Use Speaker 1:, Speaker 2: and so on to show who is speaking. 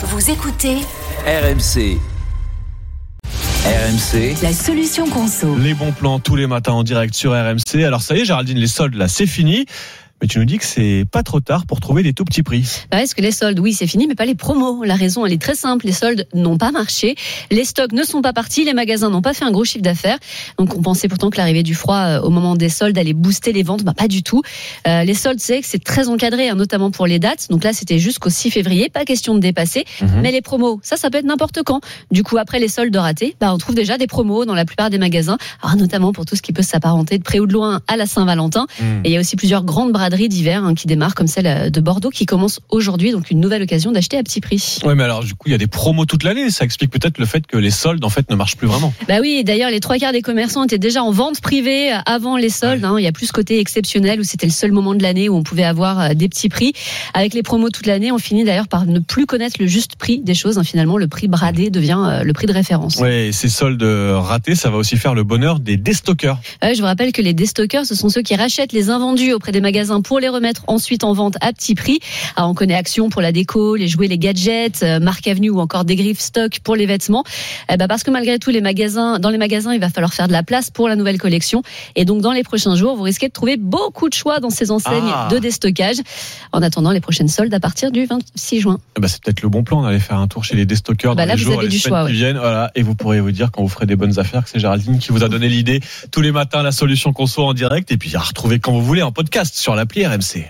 Speaker 1: Vous écoutez
Speaker 2: RMC. RMC.
Speaker 1: la solution conso.
Speaker 3: Les bons plans tous les matins en direct sur RMC. Alors ça y est, Géraldine, les soldes là, c'est fini. Mais tu nous dis que c'est pas trop tard pour trouver des tout petits prix.
Speaker 4: Bah, Est-ce que les soldes, oui, c'est fini, mais pas les promos. La raison, elle est très simple. Les soldes n'ont pas marché. Les stocks ne sont pas partis. Les magasins n'ont pas fait un gros chiffre d'affaires. Donc, on pensait pourtant que l'arrivée du froid euh, au moment des soldes allait booster les ventes. Bah, pas du tout. Euh, les soldes, c'est que c'est très encadré, hein, notamment pour les dates. Donc là, c'était jusqu'au 6 février. Pas question de dépasser.
Speaker 3: Mhm.
Speaker 4: Mais les promos, ça, ça peut être n'importe quand. Du coup, après les soldes ratés, bah, on trouve déjà des promos dans la plupart des magasins. Alors, notamment pour tout ce qui peut s'apparenter de près ou de loin à la Saint-Valentin.
Speaker 3: Hmm.
Speaker 4: Et il y a aussi plusieurs grandes d'hiver hein, qui démarrent, comme celle de Bordeaux, qui commence aujourd'hui. Donc une nouvelle occasion d'acheter à petit prix.
Speaker 3: Ouais, mais alors du coup, il y a des promos toute l'année. Ça explique peut-être le fait que les soldes en fait ne marchent plus vraiment.
Speaker 4: Bah oui, d'ailleurs, les trois quarts des commerçants étaient déjà en vente privée avant les soldes. hein. Il y a plus ce côté exceptionnel où c'était le seul moment de l'année où on pouvait avoir euh, des petits prix. Avec les promos toute l'année, on finit d'ailleurs par ne plus connaître le juste prix des choses. hein. Finalement, le prix bradé devient euh, le prix de référence.
Speaker 3: Et ces soldes ratés, ça va aussi faire le bonheur des déstockers.
Speaker 4: Ouais, je vous rappelle que les déstockers, ce sont ceux qui rachètent les invendus auprès des magasins pour les remettre ensuite en vente à petit prix. Alors, on connaît Action pour la déco, les jouets, les gadgets, euh, Marc Avenue ou encore des griffes stock pour les vêtements. Eh ben, parce que malgré tout, les magasins, dans les magasins, il va falloir faire de la place pour la nouvelle collection. Et donc, dans les prochains jours, vous risquez de trouver beaucoup de choix dans ces enseignes
Speaker 3: Ah.
Speaker 4: de déstockage. En attendant les prochaines soldes à partir du 26 juin.
Speaker 3: Eh ben, c'est peut-être le bon plan d'aller faire un tour chez les déstockers
Speaker 4: Bah
Speaker 3: dans
Speaker 4: là,
Speaker 3: les
Speaker 4: vous
Speaker 3: jours
Speaker 4: avez
Speaker 3: les
Speaker 4: du choix,
Speaker 3: qui
Speaker 4: ouais.
Speaker 3: viennent. Voilà, et vous pourrez vous dire quand vous ferez des bonnes affaires que c'est Géraldine qui vous a donné l'idée tous les matins la solution qu'on soit en direct et puis à retrouver quand vous voulez en podcast sur l'appli RMC.